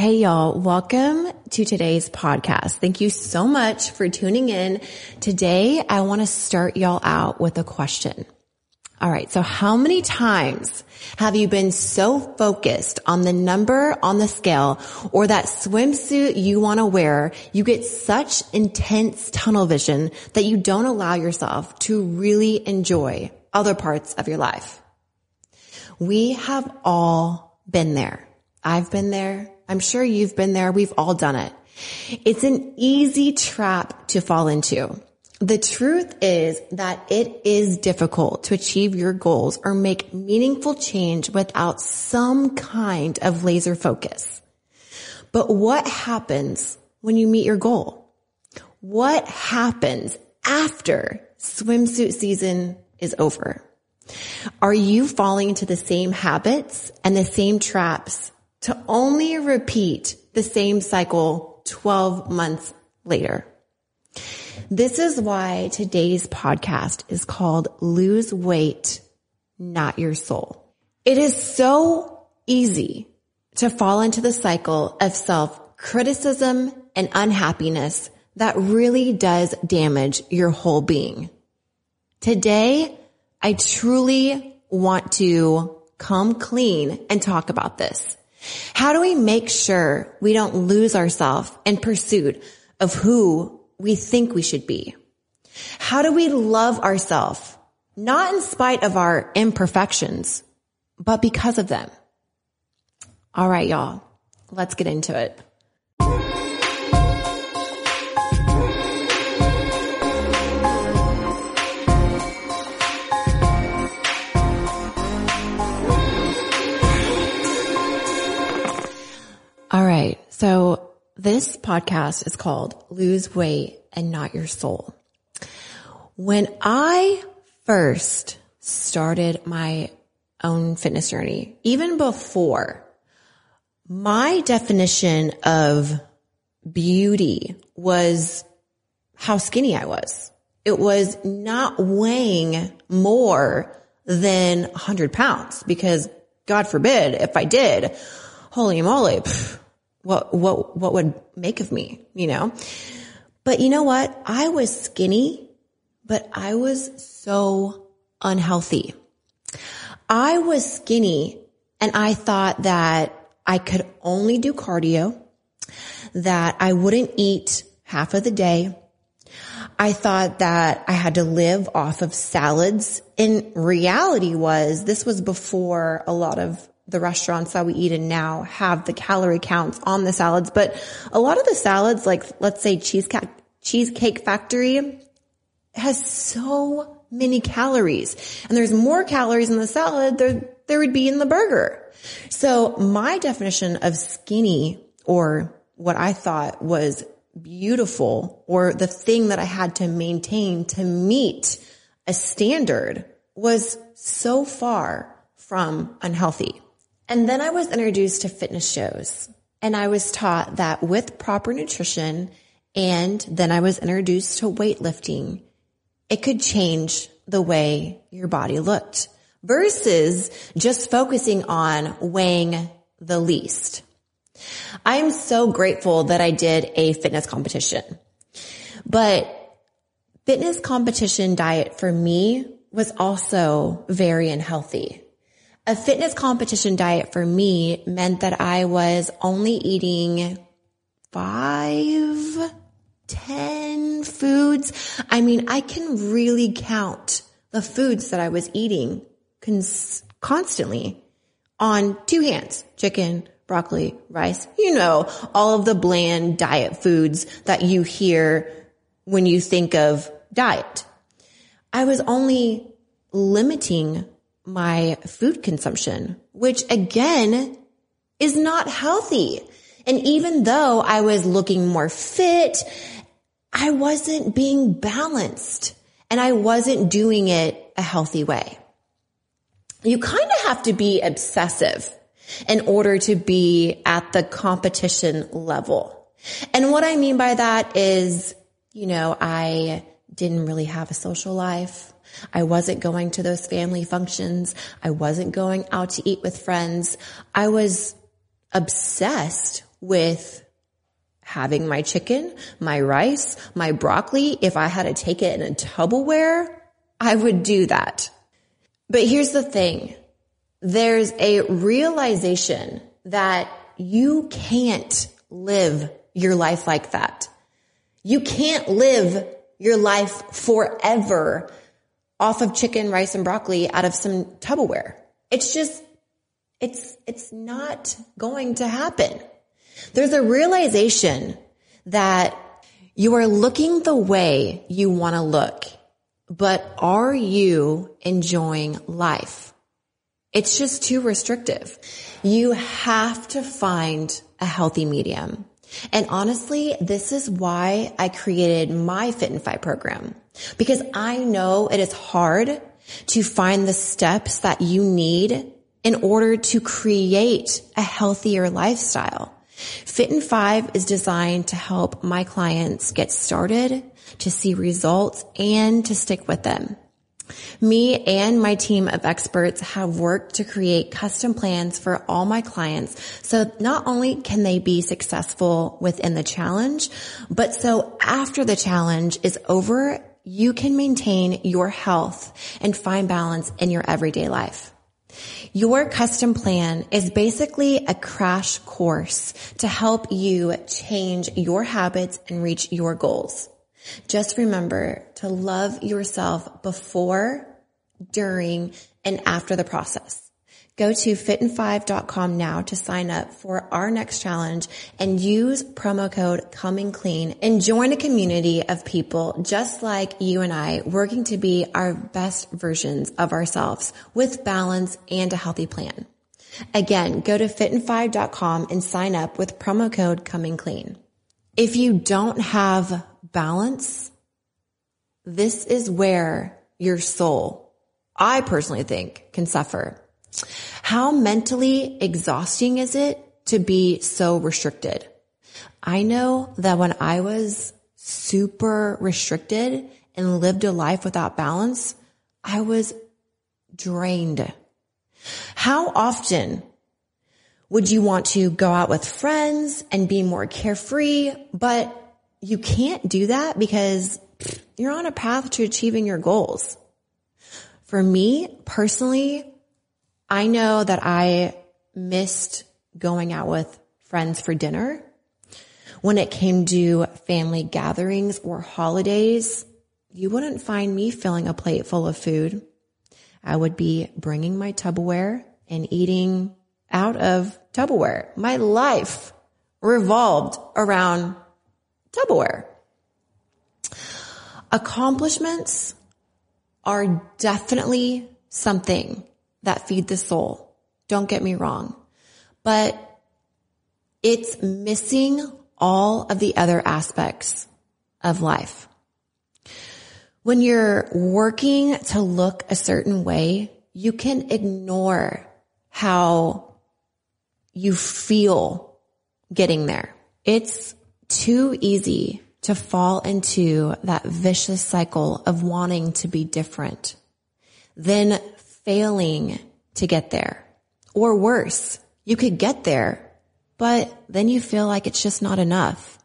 Hey y'all, welcome to today's podcast. Thank you so much for tuning in. Today, I want to start y'all out with a question. All right. So how many times have you been so focused on the number on the scale or that swimsuit you want to wear? You get such intense tunnel vision that you don't allow yourself to really enjoy other parts of your life. We have all been there. I've been there. I'm sure you've been there. We've all done it. It's an easy trap to fall into. The truth is that it is difficult to achieve your goals or make meaningful change without some kind of laser focus. But what happens when you meet your goal? What happens after swimsuit season is over? Are you falling into the same habits and the same traps to only repeat the same cycle 12 months later. This is why today's podcast is called Lose Weight, Not Your Soul. It is so easy to fall into the cycle of self criticism and unhappiness that really does damage your whole being. Today, I truly want to come clean and talk about this. How do we make sure we don't lose ourselves in pursuit of who we think we should be? How do we love ourselves, not in spite of our imperfections, but because of them? All right, y'all, let's get into it. All right. So this podcast is called Lose Weight and Not Your Soul. When I first started my own fitness journey, even before my definition of beauty was how skinny I was. It was not weighing more than 100 pounds because God forbid if I did, holy moly, pff, what, what, what would make of me, you know? But you know what? I was skinny, but I was so unhealthy. I was skinny and I thought that I could only do cardio, that I wouldn't eat half of the day. I thought that I had to live off of salads. In reality was this was before a lot of the restaurants that we eat in now have the calorie counts on the salads, but a lot of the salads, like let's say cheesecake, cheesecake factory has so many calories and there's more calories in the salad there, there would be in the burger. So my definition of skinny or what I thought was beautiful or the thing that I had to maintain to meet a standard was so far from unhealthy. And then I was introduced to fitness shows and I was taught that with proper nutrition and then I was introduced to weightlifting, it could change the way your body looked versus just focusing on weighing the least. I'm so grateful that I did a fitness competition, but fitness competition diet for me was also very unhealthy. A fitness competition diet for me meant that I was only eating five, ten foods. I mean, I can really count the foods that I was eating cons- constantly on two hands, chicken, broccoli, rice, you know, all of the bland diet foods that you hear when you think of diet. I was only limiting my food consumption, which again is not healthy. And even though I was looking more fit, I wasn't being balanced and I wasn't doing it a healthy way. You kind of have to be obsessive in order to be at the competition level. And what I mean by that is, you know, I didn't really have a social life. I wasn't going to those family functions. I wasn't going out to eat with friends. I was obsessed with having my chicken, my rice, my broccoli. If I had to take it in a Tupperware, I would do that. But here's the thing. There's a realization that you can't live your life like that. You can't live your life forever off of chicken, rice, and broccoli out of some Tupperware. It's just, it's, it's not going to happen. There's a realization that you are looking the way you want to look, but are you enjoying life? It's just too restrictive. You have to find a healthy medium. And honestly, this is why I created my Fit and Five program because I know it is hard to find the steps that you need in order to create a healthier lifestyle. Fit and Five is designed to help my clients get started, to see results and to stick with them. Me and my team of experts have worked to create custom plans for all my clients. So not only can they be successful within the challenge, but so after the challenge is over, you can maintain your health and find balance in your everyday life. Your custom plan is basically a crash course to help you change your habits and reach your goals. Just remember to love yourself before, during, and after the process. Go to fitand5.com now to sign up for our next challenge and use promo code coming clean and join a community of people just like you and I working to be our best versions of ourselves with balance and a healthy plan. Again, go to fitand5.com and sign up with promo code coming clean. If you don't have balance, this is where your soul, I personally think, can suffer. How mentally exhausting is it to be so restricted? I know that when I was super restricted and lived a life without balance, I was drained. How often would you want to go out with friends and be more carefree, but you can't do that because you're on a path to achieving your goals. For me personally, I know that I missed going out with friends for dinner. When it came to family gatherings or holidays, you wouldn't find me filling a plate full of food. I would be bringing my Tupperware and eating out of Tupperware. My life revolved around Tupperware. Accomplishments are definitely something that feed the soul. Don't get me wrong, but it's missing all of the other aspects of life. When you're working to look a certain way, you can ignore how you feel getting there. It's too easy to fall into that vicious cycle of wanting to be different, then failing to get there. Or worse, you could get there, but then you feel like it's just not enough.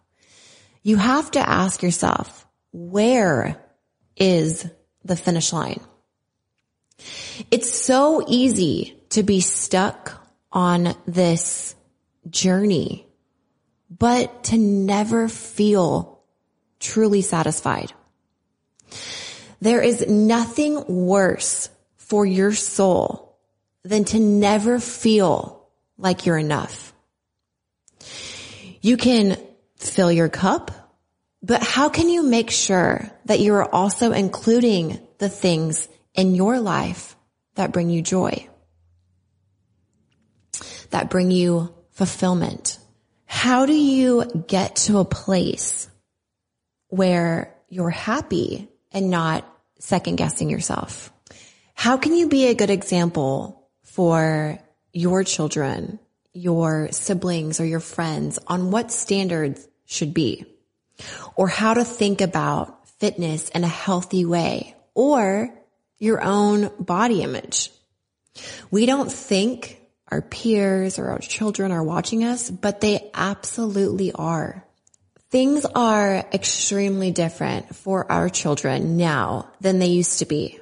You have to ask yourself, where is the finish line? It's so easy to be stuck on this journey but to never feel truly satisfied. There is nothing worse for your soul than to never feel like you're enough. You can fill your cup, but how can you make sure that you are also including the things in your life that bring you joy, that bring you fulfillment, how do you get to a place where you're happy and not second guessing yourself? How can you be a good example for your children, your siblings or your friends on what standards should be or how to think about fitness in a healthy way or your own body image? We don't think our peers or our children are watching us, but they absolutely are. Things are extremely different for our children now than they used to be.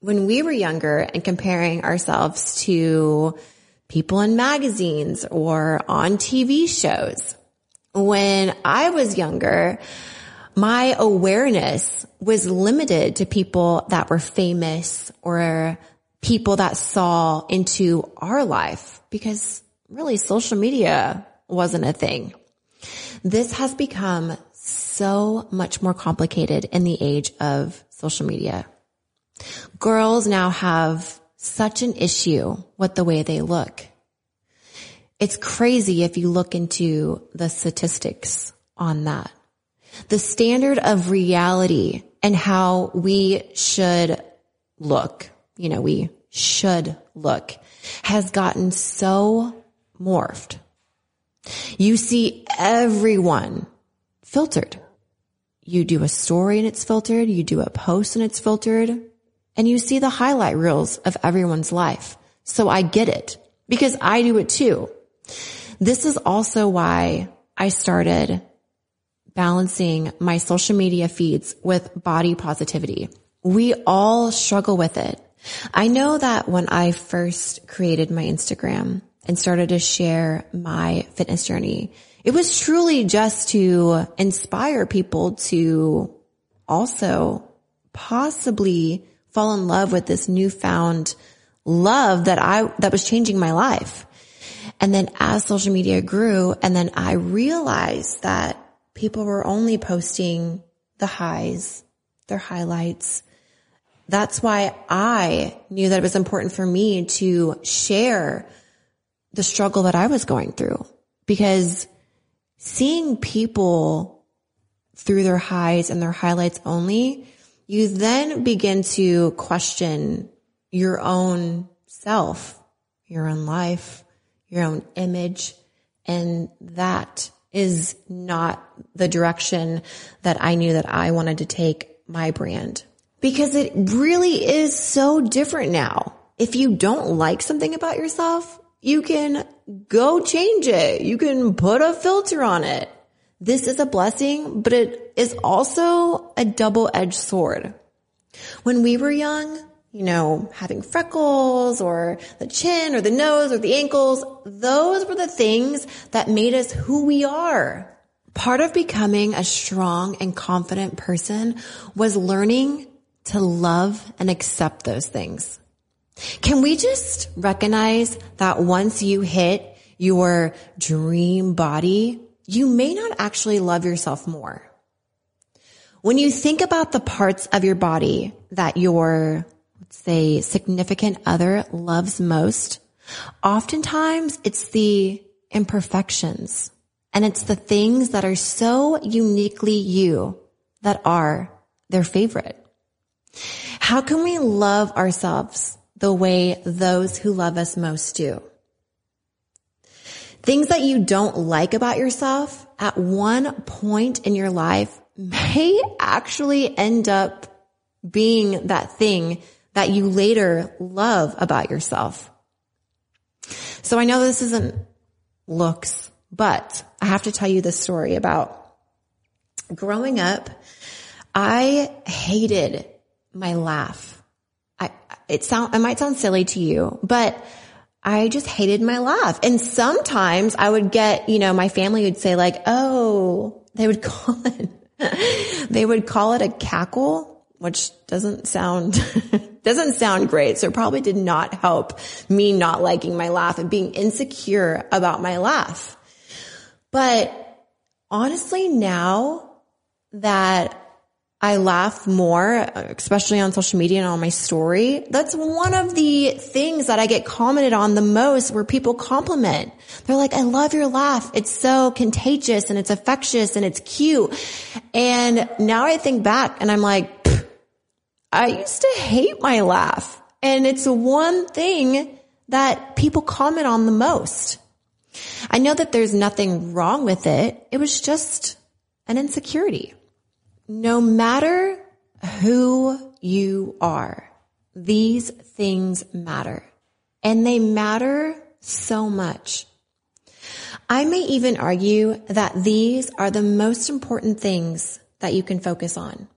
When we were younger and comparing ourselves to people in magazines or on TV shows, when I was younger, my awareness was limited to people that were famous or people that saw into our life because really social media wasn't a thing. This has become so much more complicated in the age of social media. Girls now have such an issue with the way they look. It's crazy if you look into the statistics on that. The standard of reality and how we should look, you know, we should look has gotten so morphed. You see everyone filtered. You do a story and it's filtered. You do a post and it's filtered and you see the highlight reels of everyone's life. So I get it because I do it too. This is also why I started balancing my social media feeds with body positivity. We all struggle with it. I know that when I first created my Instagram and started to share my fitness journey, it was truly just to inspire people to also possibly fall in love with this newfound love that I, that was changing my life. And then as social media grew and then I realized that people were only posting the highs, their highlights. That's why I knew that it was important for me to share the struggle that I was going through because seeing people through their highs and their highlights only, you then begin to question your own self, your own life, your own image. And that is not the direction that I knew that I wanted to take my brand because it really is so different now. If you don't like something about yourself, you can go change it. You can put a filter on it. This is a blessing, but it is also a double-edged sword. When we were young, you know, having freckles or the chin or the nose or the ankles, those were the things that made us who we are. Part of becoming a strong and confident person was learning to love and accept those things. Can we just recognize that once you hit your dream body, you may not actually love yourself more. When you think about the parts of your body that your let's say significant other loves most, oftentimes it's the imperfections and it's the things that are so uniquely you that are their favorite. How can we love ourselves the way those who love us most do? Things that you don't like about yourself at one point in your life may actually end up being that thing that you later love about yourself. So I know this isn't looks, but I have to tell you this story about growing up. I hated my laugh. I, it sound, it might sound silly to you, but I just hated my laugh. And sometimes I would get, you know, my family would say like, Oh, they would call it, they would call it a cackle, which doesn't sound doesn't sound great. So it probably did not help me not liking my laugh and being insecure about my laugh. But honestly, now that I laugh more, especially on social media and on my story. That's one of the things that I get commented on the most where people compliment. They're like, I love your laugh. It's so contagious and it's infectious and it's cute. And now I think back and I'm like, I used to hate my laugh. And it's one thing that people comment on the most. I know that there's nothing wrong with it. It was just an insecurity. No matter who you are, these things matter. And they matter so much. I may even argue that these are the most important things that you can focus on.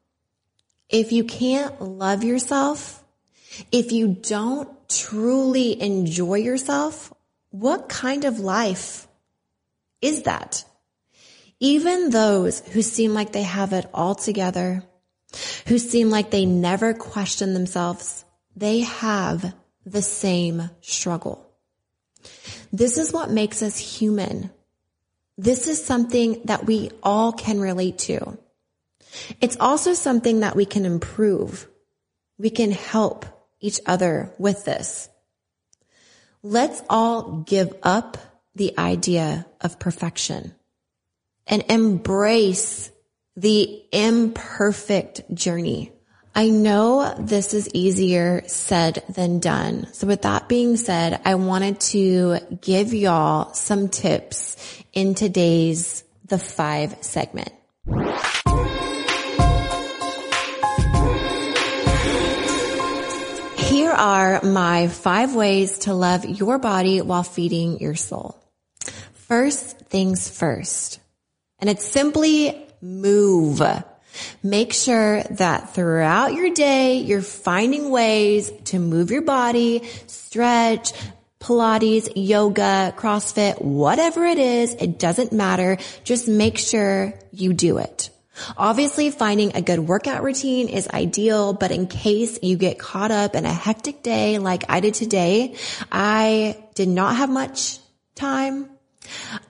If you can't love yourself, if you don't truly enjoy yourself, what kind of life is that? Even those who seem like they have it all together, who seem like they never question themselves, they have the same struggle. This is what makes us human. This is something that we all can relate to. It's also something that we can improve. We can help each other with this. Let's all give up the idea of perfection and embrace the imperfect journey. I know this is easier said than done. So with that being said, I wanted to give y'all some tips in today's The Five segment. Here are my five ways to love your body while feeding your soul. First things first. And it's simply move. Make sure that throughout your day, you're finding ways to move your body, stretch, Pilates, yoga, CrossFit, whatever it is, it doesn't matter. Just make sure you do it. Obviously finding a good workout routine is ideal, but in case you get caught up in a hectic day like I did today, I did not have much time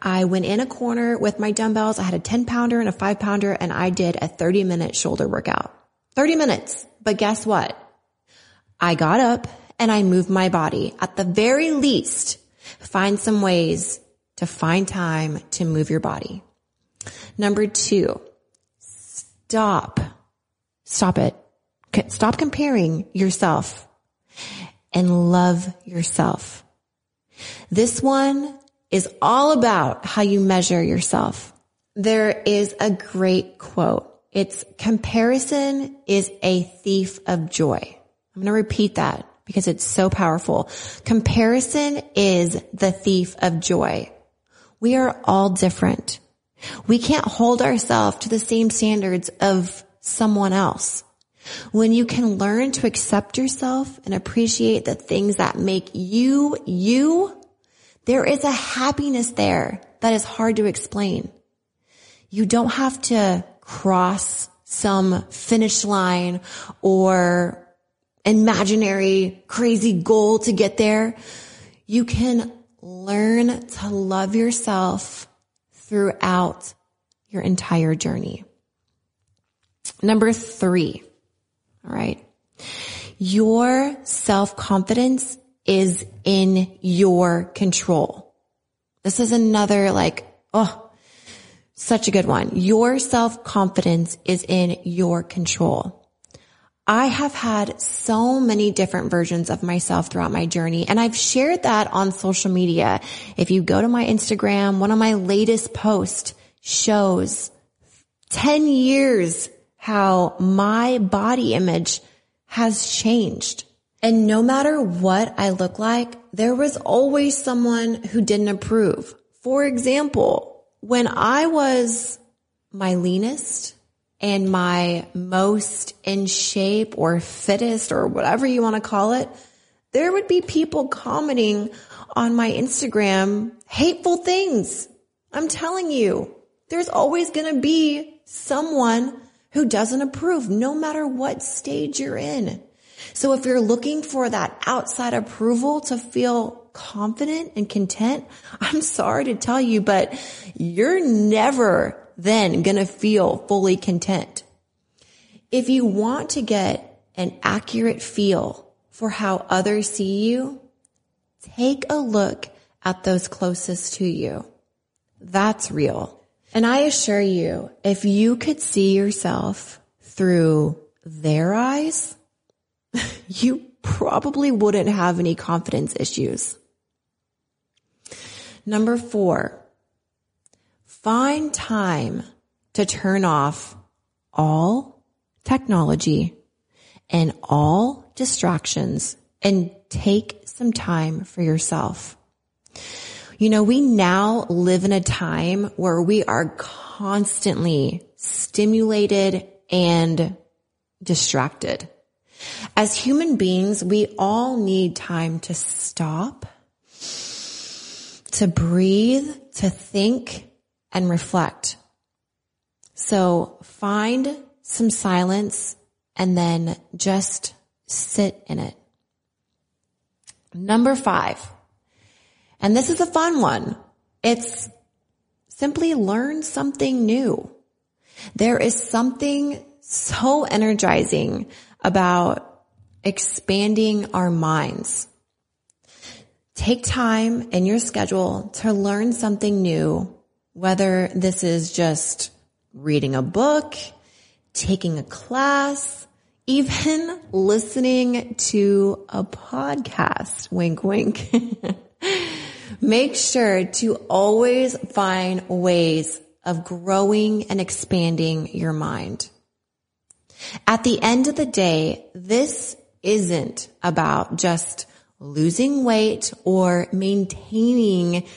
I went in a corner with my dumbbells. I had a 10 pounder and a five pounder and I did a 30 minute shoulder workout. 30 minutes. But guess what? I got up and I moved my body. At the very least, find some ways to find time to move your body. Number two, stop. Stop it. Stop comparing yourself and love yourself. This one is all about how you measure yourself. There is a great quote. It's comparison is a thief of joy. I'm going to repeat that because it's so powerful. Comparison is the thief of joy. We are all different. We can't hold ourselves to the same standards of someone else. When you can learn to accept yourself and appreciate the things that make you, you, there is a happiness there that is hard to explain. You don't have to cross some finish line or imaginary crazy goal to get there. You can learn to love yourself throughout your entire journey. Number three. All right. Your self confidence is in your control. This is another like, oh, such a good one. Your self confidence is in your control. I have had so many different versions of myself throughout my journey and I've shared that on social media. If you go to my Instagram, one of my latest posts shows 10 years how my body image has changed. And no matter what I look like, there was always someone who didn't approve. For example, when I was my leanest and my most in shape or fittest or whatever you want to call it, there would be people commenting on my Instagram hateful things. I'm telling you, there's always going to be someone who doesn't approve no matter what stage you're in. So if you're looking for that outside approval to feel confident and content, I'm sorry to tell you, but you're never then going to feel fully content. If you want to get an accurate feel for how others see you, take a look at those closest to you. That's real. And I assure you, if you could see yourself through their eyes, you probably wouldn't have any confidence issues. Number four, find time to turn off all technology and all distractions and take some time for yourself. You know, we now live in a time where we are constantly stimulated and distracted. As human beings, we all need time to stop, to breathe, to think and reflect. So find some silence and then just sit in it. Number five, and this is a fun one. It's simply learn something new. There is something so energizing about expanding our minds. Take time in your schedule to learn something new, whether this is just reading a book, taking a class, even listening to a podcast. Wink, wink. Make sure to always find ways of growing and expanding your mind. At the end of the day, this isn't about just losing weight or maintaining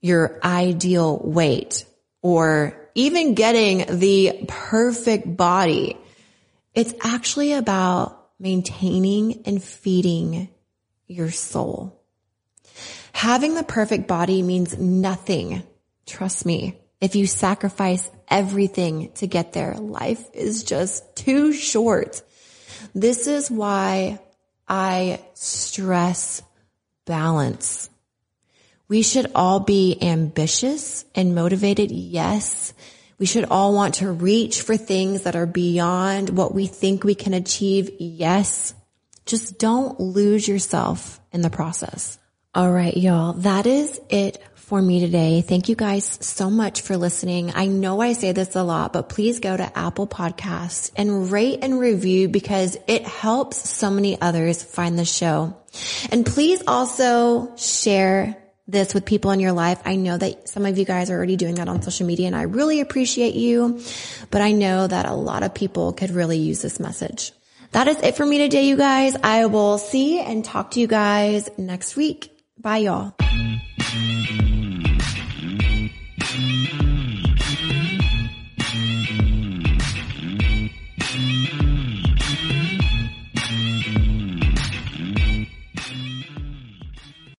your ideal weight or even getting the perfect body. It's actually about maintaining and feeding your soul. Having the perfect body means nothing. Trust me. If you sacrifice everything to get there, life is just too short. This is why I stress balance. We should all be ambitious and motivated. Yes. We should all want to reach for things that are beyond what we think we can achieve. Yes. Just don't lose yourself in the process. All right, y'all. That is it for me today. Thank you guys so much for listening. I know I say this a lot, but please go to Apple Podcasts and rate and review because it helps so many others find the show. And please also share this with people in your life. I know that some of you guys are already doing that on social media and I really appreciate you, but I know that a lot of people could really use this message. That is it for me today, you guys. I will see and talk to you guys next week. Bye y'all.